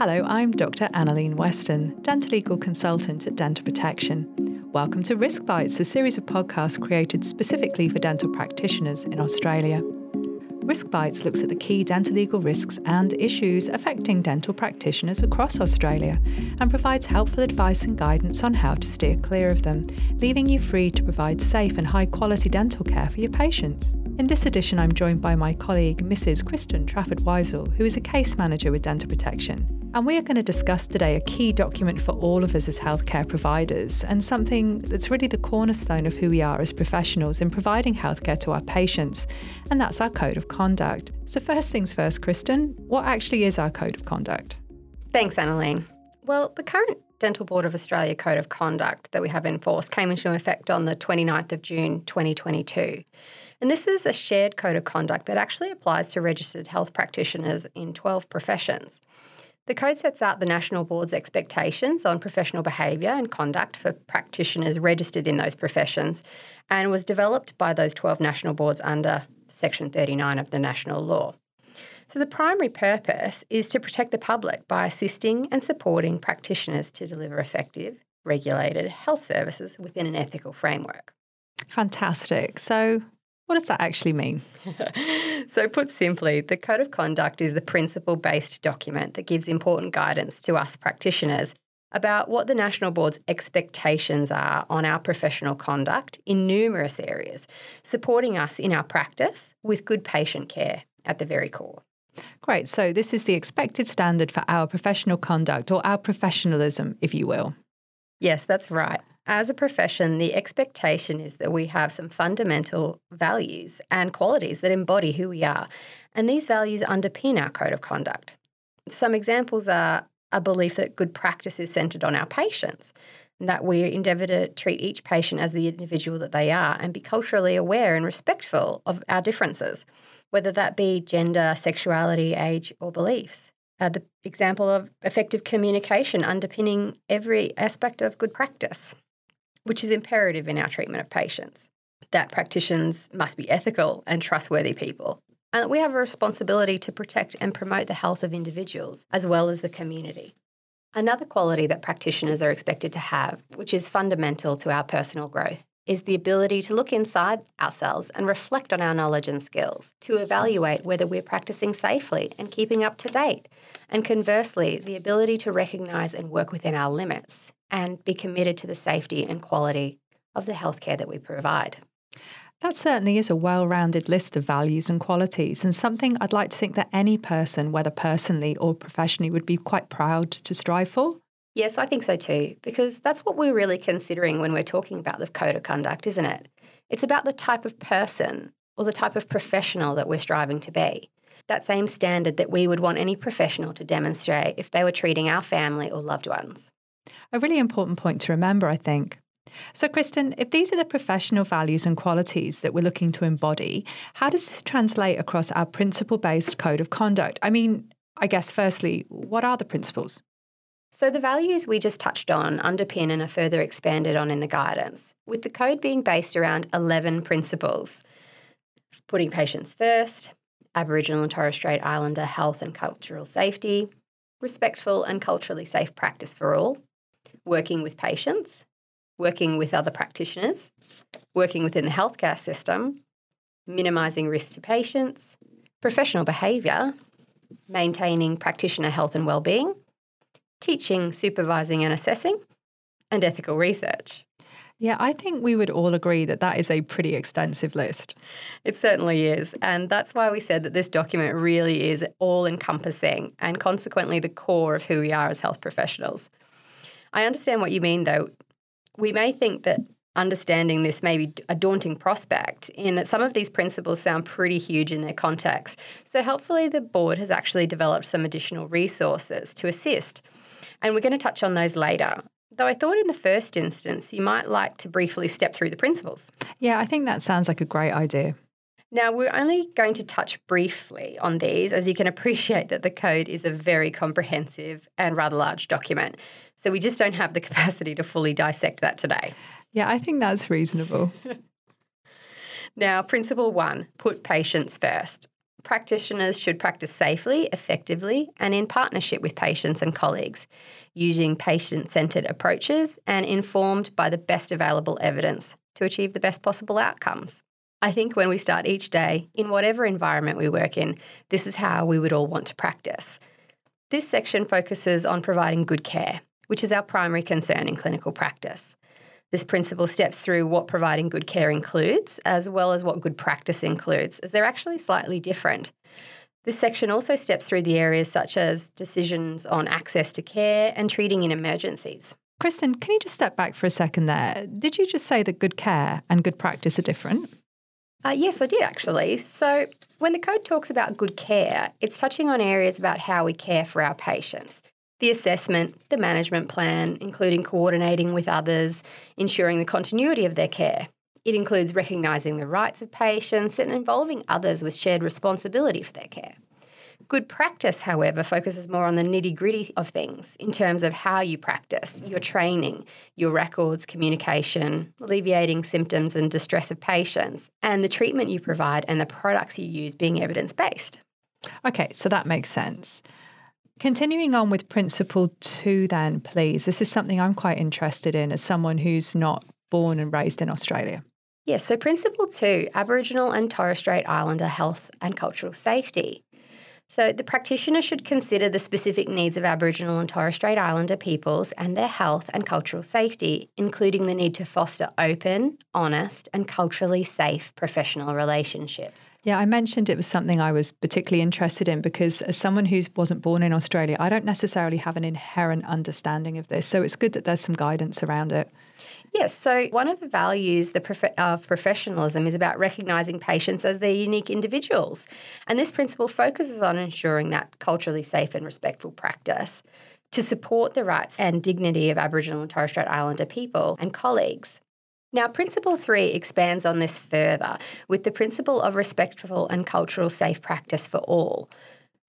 Hello, I'm Dr. Annalene Weston, dentolegal consultant at Dental Protection. Welcome to Risk Bites, a series of podcasts created specifically for dental practitioners in Australia. Risk Bites looks at the key dentolegal risks and issues affecting dental practitioners across Australia and provides helpful advice and guidance on how to steer clear of them, leaving you free to provide safe and high quality dental care for your patients. In this edition, I'm joined by my colleague, Mrs. Kristin Trafford Wiezel, who is a case manager with Dental Protection. And we are going to discuss today a key document for all of us as healthcare providers and something that's really the cornerstone of who we are as professionals in providing healthcare to our patients, and that's our Code of Conduct. So, first things first, Kristin, what actually is our Code of Conduct? Thanks, Annalene. Well, the current Dental Board of Australia Code of Conduct that we have enforced came into effect on the 29th of June 2022. And this is a shared code of conduct that actually applies to registered health practitioners in 12 professions. The code sets out the National Board's expectations on professional behaviour and conduct for practitioners registered in those professions and was developed by those 12 national boards under Section 39 of the National Law. So, the primary purpose is to protect the public by assisting and supporting practitioners to deliver effective, regulated health services within an ethical framework. Fantastic. So, what does that actually mean? so, put simply, the Code of Conduct is the principle based document that gives important guidance to us practitioners about what the National Board's expectations are on our professional conduct in numerous areas, supporting us in our practice with good patient care at the very core. Great. So, this is the expected standard for our professional conduct or our professionalism, if you will. Yes, that's right. As a profession, the expectation is that we have some fundamental values and qualities that embody who we are, and these values underpin our code of conduct. Some examples are a belief that good practice is centred on our patients, that we endeavour to treat each patient as the individual that they are and be culturally aware and respectful of our differences, whether that be gender, sexuality, age, or beliefs. Uh, the example of effective communication underpinning every aspect of good practice which is imperative in our treatment of patients. That practitioners must be ethical and trustworthy people, and that we have a responsibility to protect and promote the health of individuals as well as the community. Another quality that practitioners are expected to have, which is fundamental to our personal growth, is the ability to look inside ourselves and reflect on our knowledge and skills, to evaluate whether we're practicing safely and keeping up to date, and conversely, the ability to recognise and work within our limits and be committed to the safety and quality of the healthcare that we provide. That certainly is a well rounded list of values and qualities, and something I'd like to think that any person, whether personally or professionally, would be quite proud to strive for. Yes, I think so too, because that's what we're really considering when we're talking about the code of conduct, isn't it? It's about the type of person or the type of professional that we're striving to be. That same standard that we would want any professional to demonstrate if they were treating our family or loved ones a really important point to remember, I think. So, Kristin, if these are the professional values and qualities that we're looking to embody, how does this translate across our principle based code of conduct? I mean, I guess, firstly, what are the principles? So, the values we just touched on underpin and are further expanded on in the guidance, with the code being based around 11 principles putting patients first, Aboriginal and Torres Strait Islander health and cultural safety, respectful and culturally safe practice for all, working with patients, working with other practitioners, working within the healthcare system, minimising risk to patients, professional behaviour, maintaining practitioner health and well-being, teaching, supervising and assessing, and ethical research. Yeah, I think we would all agree that that is a pretty extensive list. It certainly is. And that's why we said that this document really is all encompassing and consequently the core of who we are as health professionals. I understand what you mean, though. We may think that understanding this may be a daunting prospect in that some of these principles sound pretty huge in their context. So, helpfully, the board has actually developed some additional resources to assist. And we're going to touch on those later. Though I thought in the first instance, you might like to briefly step through the principles. Yeah, I think that sounds like a great idea. Now, we're only going to touch briefly on these, as you can appreciate that the code is a very comprehensive and rather large document. So we just don't have the capacity to fully dissect that today. Yeah, I think that's reasonable. now, principle one put patients first. Practitioners should practice safely, effectively, and in partnership with patients and colleagues, using patient centred approaches and informed by the best available evidence to achieve the best possible outcomes. I think when we start each day, in whatever environment we work in, this is how we would all want to practice. This section focuses on providing good care, which is our primary concern in clinical practice. This principle steps through what providing good care includes, as well as what good practice includes, as they're actually slightly different. This section also steps through the areas such as decisions on access to care and treating in emergencies. Kristin, can you just step back for a second there? Did you just say that good care and good practice are different? Uh, yes, I did actually. So, when the code talks about good care, it's touching on areas about how we care for our patients the assessment, the management plan, including coordinating with others, ensuring the continuity of their care. It includes recognising the rights of patients and involving others with shared responsibility for their care. Good practice, however, focuses more on the nitty gritty of things in terms of how you practice, your training, your records, communication, alleviating symptoms and distress of patients, and the treatment you provide and the products you use being evidence based. Okay, so that makes sense. Continuing on with principle two, then, please. This is something I'm quite interested in as someone who's not born and raised in Australia. Yes, so principle two Aboriginal and Torres Strait Islander health and cultural safety. So, the practitioner should consider the specific needs of Aboriginal and Torres Strait Islander peoples and their health and cultural safety, including the need to foster open, honest, and culturally safe professional relationships. Yeah, I mentioned it was something I was particularly interested in because, as someone who wasn't born in Australia, I don't necessarily have an inherent understanding of this. So, it's good that there's some guidance around it. Yes, so one of the values of professionalism is about recognising patients as their unique individuals. And this principle focuses on ensuring that culturally safe and respectful practice to support the rights and dignity of Aboriginal and Torres Strait Islander people and colleagues. Now, Principle 3 expands on this further with the principle of respectful and cultural safe practice for all,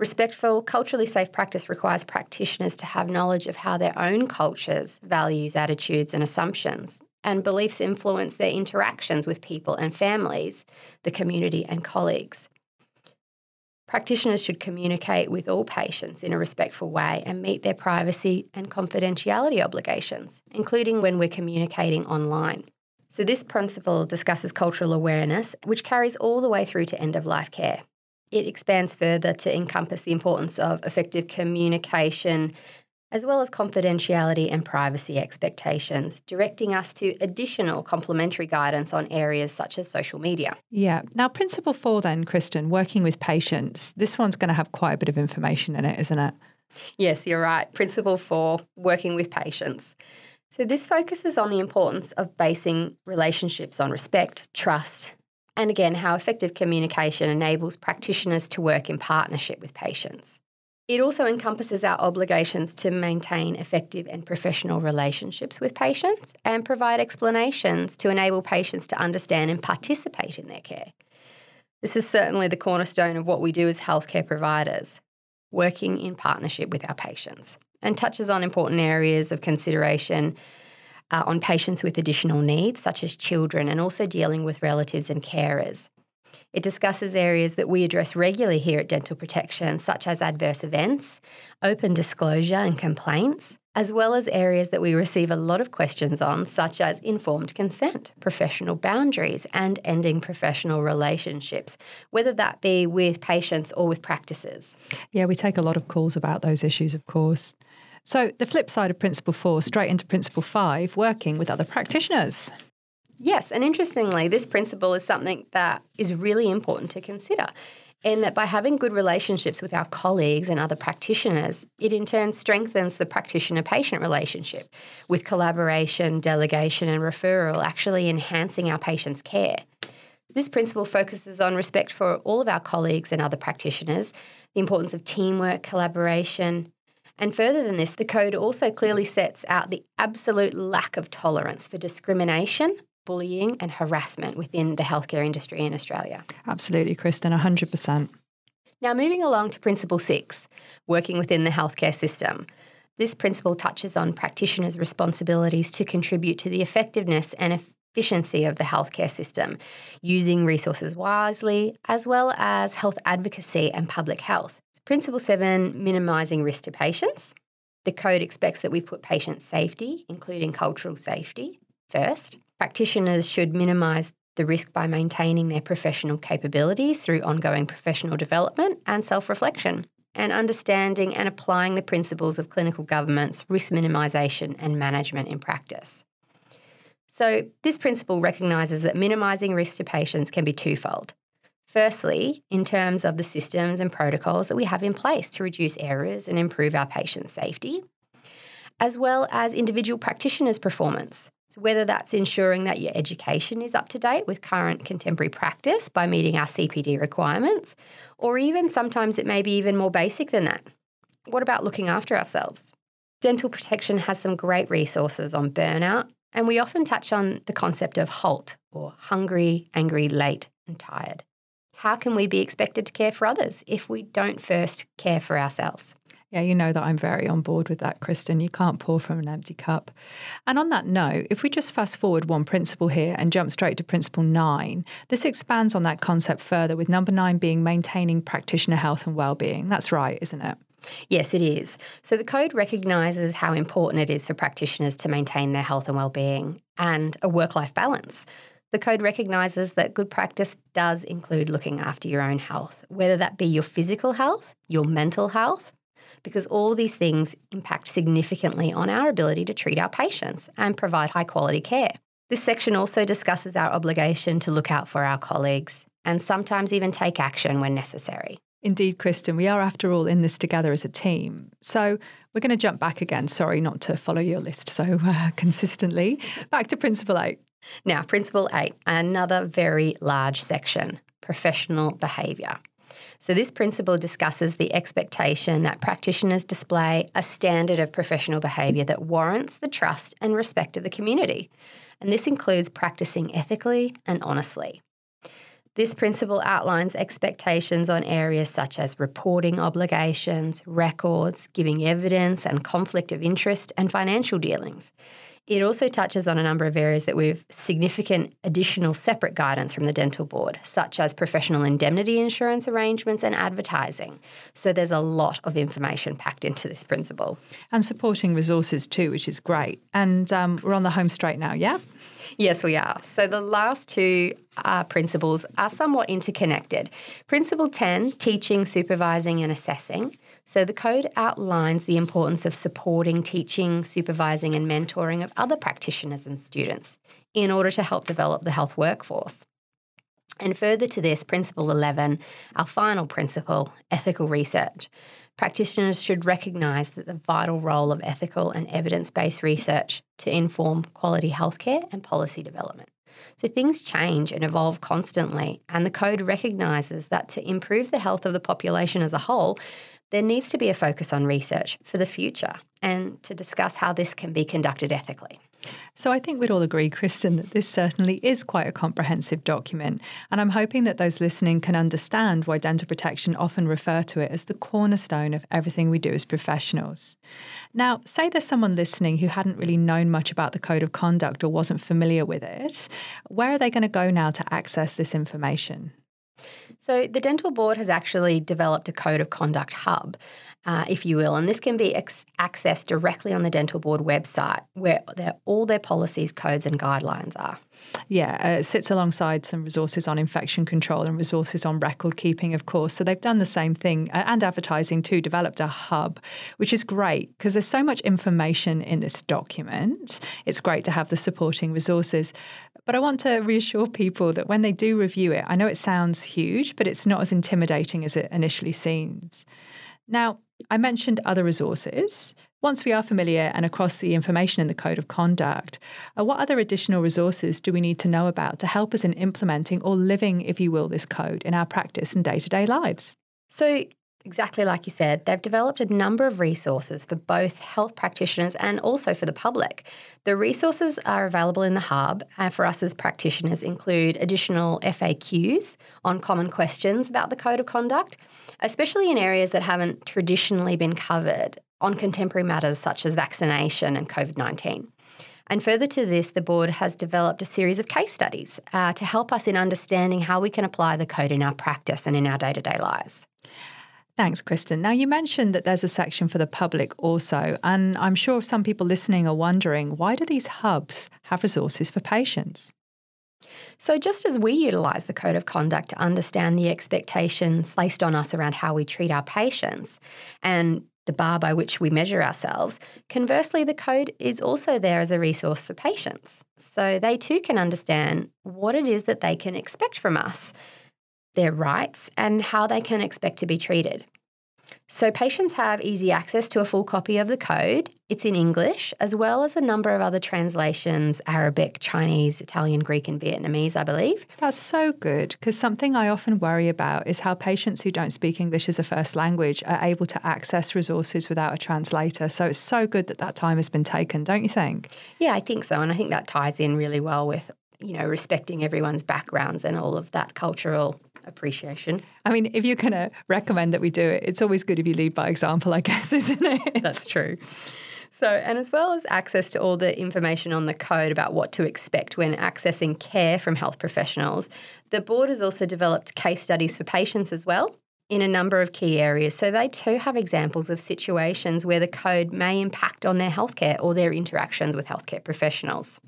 Respectful, culturally safe practice requires practitioners to have knowledge of how their own cultures, values, attitudes, and assumptions and beliefs influence their interactions with people and families, the community, and colleagues. Practitioners should communicate with all patients in a respectful way and meet their privacy and confidentiality obligations, including when we're communicating online. So, this principle discusses cultural awareness, which carries all the way through to end of life care it expands further to encompass the importance of effective communication as well as confidentiality and privacy expectations, directing us to additional complementary guidance on areas such as social media. Yeah. Now, Principle 4, then, Kristin, working with patients, this one's going to have quite a bit of information in it, isn't it? Yes, you're right. Principle 4, working with patients. So, this focuses on the importance of basing relationships on respect, trust, and again, how effective communication enables practitioners to work in partnership with patients. It also encompasses our obligations to maintain effective and professional relationships with patients and provide explanations to enable patients to understand and participate in their care. This is certainly the cornerstone of what we do as healthcare providers, working in partnership with our patients, and touches on important areas of consideration uh, on patients with additional needs, such as children, and also dealing with relatives and carers. It discusses areas that we address regularly here at Dental Protection, such as adverse events, open disclosure and complaints, as well as areas that we receive a lot of questions on, such as informed consent, professional boundaries, and ending professional relationships, whether that be with patients or with practices. Yeah, we take a lot of calls about those issues, of course. So, the flip side of Principle 4, straight into Principle 5, working with other practitioners. Yes, and interestingly, this principle is something that is really important to consider. In that by having good relationships with our colleagues and other practitioners, it in turn strengthens the practitioner patient relationship with collaboration, delegation, and referral actually enhancing our patients' care. This principle focuses on respect for all of our colleagues and other practitioners, the importance of teamwork, collaboration, and further than this, the code also clearly sets out the absolute lack of tolerance for discrimination, bullying, and harassment within the healthcare industry in Australia. Absolutely, Kristin, 100%. Now, moving along to Principle 6, working within the healthcare system. This principle touches on practitioners' responsibilities to contribute to the effectiveness and efficiency of the healthcare system, using resources wisely, as well as health advocacy and public health. Principle seven, minimising risk to patients. The code expects that we put patient safety, including cultural safety, first. Practitioners should minimise the risk by maintaining their professional capabilities through ongoing professional development and self reflection, and understanding and applying the principles of clinical governance, risk minimisation, and management in practice. So, this principle recognises that minimising risk to patients can be twofold. Firstly, in terms of the systems and protocols that we have in place to reduce errors and improve our patient safety, as well as individual practitioners' performance. So whether that's ensuring that your education is up to date with current contemporary practice by meeting our CPD requirements, or even sometimes it may be even more basic than that. What about looking after ourselves? Dental protection has some great resources on burnout, and we often touch on the concept of HALT, or hungry, angry, late, and tired how can we be expected to care for others if we don't first care for ourselves? Yeah, you know that I'm very on board with that, Kristin. You can't pour from an empty cup. And on that note, if we just fast forward one principle here and jump straight to principle nine, this expands on that concept further, with number nine being maintaining practitioner health and well-being. That's right, isn't it? Yes, it is. So the code recognises how important it is for practitioners to maintain their health and well-being and a work-life balance. The code recognises that good practice does include looking after your own health, whether that be your physical health, your mental health, because all these things impact significantly on our ability to treat our patients and provide high quality care. This section also discusses our obligation to look out for our colleagues and sometimes even take action when necessary. Indeed, Kristin, we are, after all, in this together as a team. So we're going to jump back again. Sorry not to follow your list so uh, consistently. Back to Principle 8. Now, Principle 8, another very large section professional behaviour. So, this principle discusses the expectation that practitioners display a standard of professional behaviour that warrants the trust and respect of the community. And this includes practicing ethically and honestly. This principle outlines expectations on areas such as reporting obligations, records, giving evidence, and conflict of interest, and financial dealings. It also touches on a number of areas that we've significant additional separate guidance from the dental board, such as professional indemnity insurance arrangements and advertising. So there's a lot of information packed into this principle. And supporting resources too, which is great. And um, we're on the home straight now, yeah? Yes, we are. So the last two uh, principles are somewhat interconnected. Principle 10, teaching, supervising, and assessing. So the code outlines the importance of supporting teaching, supervising, and mentoring of other practitioners and students in order to help develop the health workforce. And further to this, Principle 11, our final principle, ethical research. Practitioners should recognise that the vital role of ethical and evidence based research to inform quality healthcare and policy development. So things change and evolve constantly, and the code recognises that to improve the health of the population as a whole, there needs to be a focus on research for the future and to discuss how this can be conducted ethically. So I think we'd all agree, Kristin, that this certainly is quite a comprehensive document. And I'm hoping that those listening can understand why dental protection often refer to it as the cornerstone of everything we do as professionals. Now, say there's someone listening who hadn't really known much about the code of conduct or wasn't familiar with it. Where are they going to go now to access this information? So, the Dental Board has actually developed a code of conduct hub, uh, if you will, and this can be ex- accessed directly on the Dental Board website where all their policies, codes, and guidelines are. Yeah, uh, it sits alongside some resources on infection control and resources on record keeping, of course. So they've done the same thing uh, and advertising too, developed a hub, which is great because there's so much information in this document. It's great to have the supporting resources. But I want to reassure people that when they do review it, I know it sounds huge, but it's not as intimidating as it initially seems. Now, I mentioned other resources. Once we are familiar and across the information in the Code of Conduct, uh, what other additional resources do we need to know about to help us in implementing or living, if you will, this code in our practice and day to day lives? So, exactly like you said, they've developed a number of resources for both health practitioners and also for the public. The resources are available in the hub and for us as practitioners include additional FAQs on common questions about the code of conduct, especially in areas that haven't traditionally been covered on contemporary matters such as vaccination and COVID 19 And further to this, the board has developed a series of case studies uh, to help us in understanding how we can apply the code in our practice and in our day to day lives. Thanks, Kristin. Now, you mentioned that there's a section for the public also, and I'm sure some people listening are wondering why do these hubs have resources for patients? So, just as we utilise the Code of Conduct to understand the expectations placed on us around how we treat our patients and the bar by which we measure ourselves, conversely, the code is also there as a resource for patients. So, they too can understand what it is that they can expect from us their rights, and how they can expect to be treated. So, patients have easy access to a full copy of the code. It's in English, as well as a number of other translations Arabic, Chinese, Italian, Greek, and Vietnamese, I believe. That's so good because something I often worry about is how patients who don't speak English as a first language are able to access resources without a translator. So, it's so good that that time has been taken, don't you think? Yeah, I think so. And I think that ties in really well with, you know, respecting everyone's backgrounds and all of that cultural appreciation. I mean, if you're going to recommend that we do it, it's always good if you lead by example, I guess, isn't it? That's true. So, and as well as access to all the information on the code about what to expect when accessing care from health professionals, the board has also developed case studies for patients as well in a number of key areas. So they too have examples of situations where the code may impact on their healthcare or their interactions with healthcare professionals.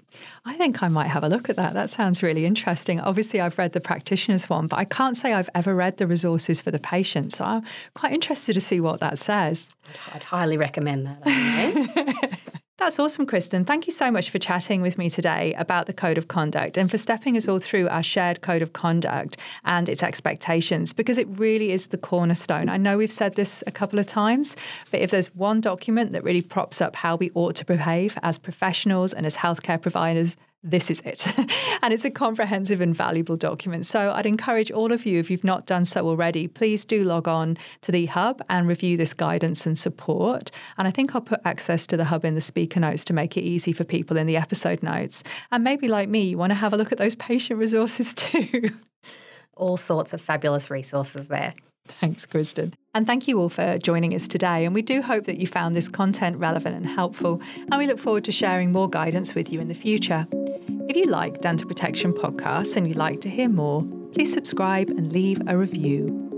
I think I might have a look at that. That sounds really interesting. Obviously, I've read the practitioners one, but I can't say I've ever read the resources for the patient. So I'm quite interested to see what that says. I'd highly recommend that. That's awesome, Kristin. Thank you so much for chatting with me today about the Code of Conduct and for stepping us all through our shared Code of Conduct and its expectations, because it really is the cornerstone. I know we've said this a couple of times, but if there's one document that really props up how we ought to behave as professionals and as healthcare providers, this is it. and it's a comprehensive and valuable document. So I'd encourage all of you, if you've not done so already, please do log on to the Hub and review this guidance and support. And I think I'll put access to the Hub in the speaker notes to make it easy for people in the episode notes. And maybe like me, you want to have a look at those patient resources too. all sorts of fabulous resources there. Thanks, Kristin. And thank you all for joining us today. And we do hope that you found this content relevant and helpful. And we look forward to sharing more guidance with you in the future. If you like Dental Protection podcasts and you'd like to hear more, please subscribe and leave a review.